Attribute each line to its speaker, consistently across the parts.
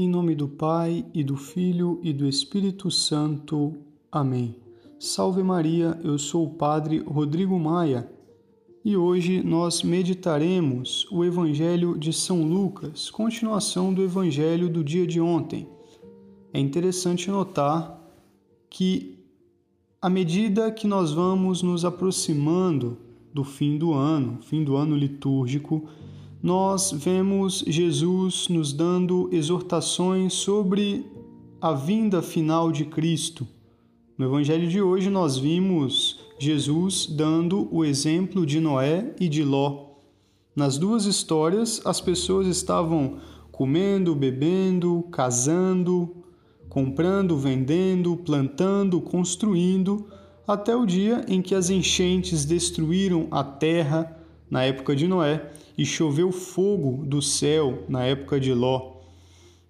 Speaker 1: Em nome do Pai e do Filho e do Espírito Santo. Amém. Salve Maria, eu sou o Padre Rodrigo Maia e hoje nós meditaremos o Evangelho de São Lucas, continuação do Evangelho do dia de ontem. É interessante notar que, à medida que nós vamos nos aproximando do fim do ano, fim do ano litúrgico, nós vemos Jesus nos dando exortações sobre a vinda final de Cristo. No Evangelho de hoje, nós vimos Jesus dando o exemplo de Noé e de Ló. Nas duas histórias, as pessoas estavam comendo, bebendo, casando, comprando, vendendo, plantando, construindo, até o dia em que as enchentes destruíram a terra na época de Noé e choveu fogo do céu na época de Ló.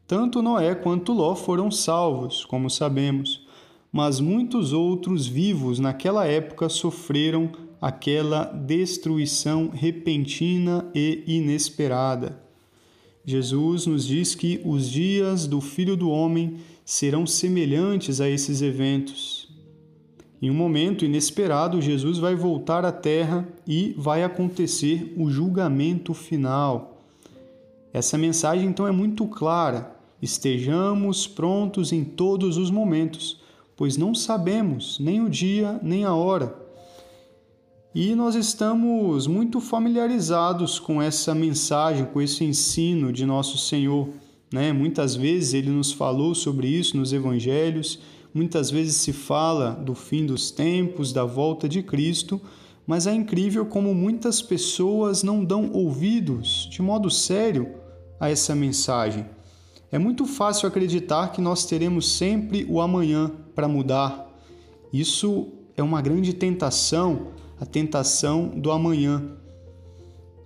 Speaker 1: Tanto Noé quanto Ló foram salvos, como sabemos, mas muitos outros vivos naquela época sofreram aquela destruição repentina e inesperada. Jesus nos diz que os dias do Filho do Homem serão semelhantes a esses eventos. Em um momento inesperado, Jesus vai voltar à terra e vai acontecer o julgamento final. Essa mensagem então é muito clara. Estejamos prontos em todos os momentos, pois não sabemos nem o dia nem a hora. E nós estamos muito familiarizados com essa mensagem, com esse ensino de nosso Senhor. Né? Muitas vezes ele nos falou sobre isso nos evangelhos Muitas vezes se fala do fim dos tempos, da volta de Cristo, mas é incrível como muitas pessoas não dão ouvidos de modo sério a essa mensagem. É muito fácil acreditar que nós teremos sempre o amanhã para mudar. Isso é uma grande tentação, a tentação do amanhã.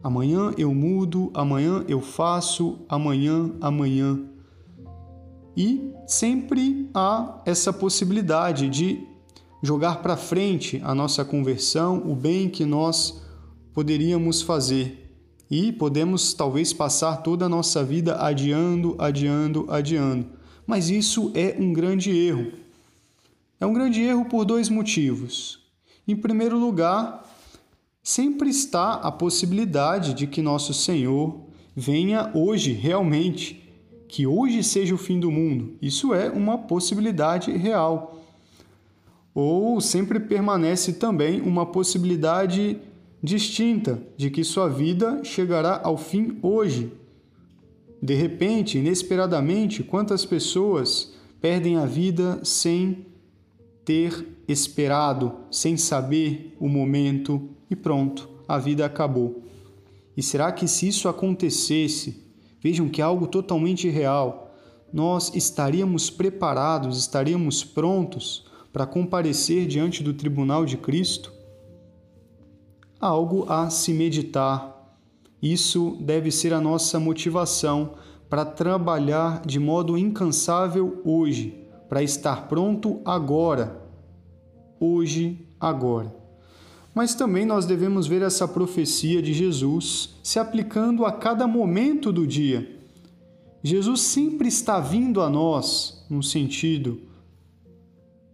Speaker 1: Amanhã eu mudo, amanhã eu faço, amanhã, amanhã. E sempre há essa possibilidade de jogar para frente a nossa conversão, o bem que nós poderíamos fazer. E podemos talvez passar toda a nossa vida adiando, adiando, adiando. Mas isso é um grande erro. É um grande erro por dois motivos. Em primeiro lugar, sempre está a possibilidade de que nosso Senhor venha hoje realmente que hoje seja o fim do mundo. Isso é uma possibilidade real. Ou sempre permanece também uma possibilidade distinta de que sua vida chegará ao fim hoje. De repente, inesperadamente, quantas pessoas perdem a vida sem ter esperado, sem saber o momento e pronto, a vida acabou. E será que se isso acontecesse, Vejam que é algo totalmente real. Nós estaríamos preparados, estaríamos prontos para comparecer diante do tribunal de Cristo? Algo a se meditar. Isso deve ser a nossa motivação para trabalhar de modo incansável hoje, para estar pronto agora. Hoje, agora. Mas também nós devemos ver essa profecia de Jesus se aplicando a cada momento do dia. Jesus sempre está vindo a nós, num sentido,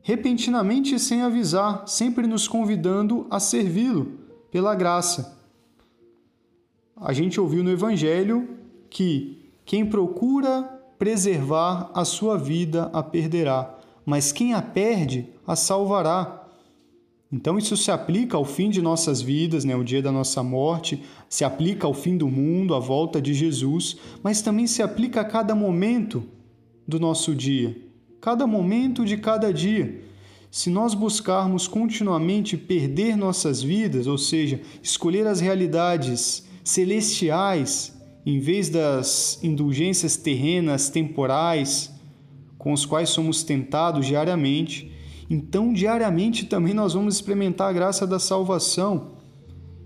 Speaker 1: repentinamente sem avisar, sempre nos convidando a servi-lo pela graça. A gente ouviu no Evangelho que quem procura preservar a sua vida a perderá, mas quem a perde a salvará. Então isso se aplica ao fim de nossas vidas, né, o dia da nossa morte, se aplica ao fim do mundo, à volta de Jesus, mas também se aplica a cada momento do nosso dia, cada momento de cada dia. Se nós buscarmos continuamente perder nossas vidas, ou seja, escolher as realidades celestiais em vez das indulgências terrenas, temporais, com os quais somos tentados diariamente, então, diariamente também nós vamos experimentar a graça da salvação.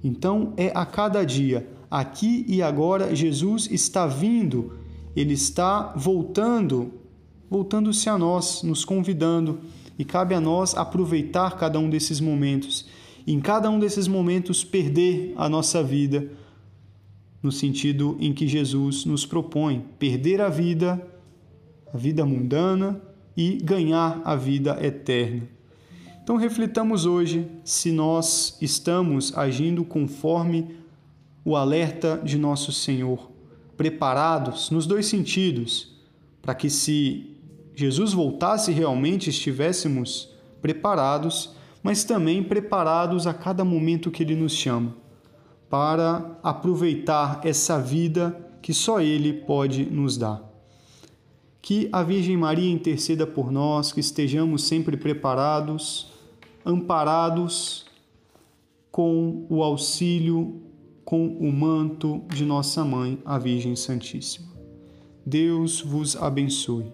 Speaker 1: Então, é a cada dia, aqui e agora, Jesus está vindo, ele está voltando, voltando-se a nós, nos convidando, e cabe a nós aproveitar cada um desses momentos. Em cada um desses momentos, perder a nossa vida, no sentido em que Jesus nos propõe: perder a vida a vida mundana e ganhar a vida eterna. Então reflitamos hoje se nós estamos agindo conforme o alerta de nosso Senhor, preparados nos dois sentidos, para que se Jesus voltasse realmente estivéssemos preparados, mas também preparados a cada momento que ele nos chama, para aproveitar essa vida que só ele pode nos dar. Que a Virgem Maria interceda por nós, que estejamos sempre preparados, amparados com o auxílio, com o manto de nossa mãe, a Virgem Santíssima. Deus vos abençoe.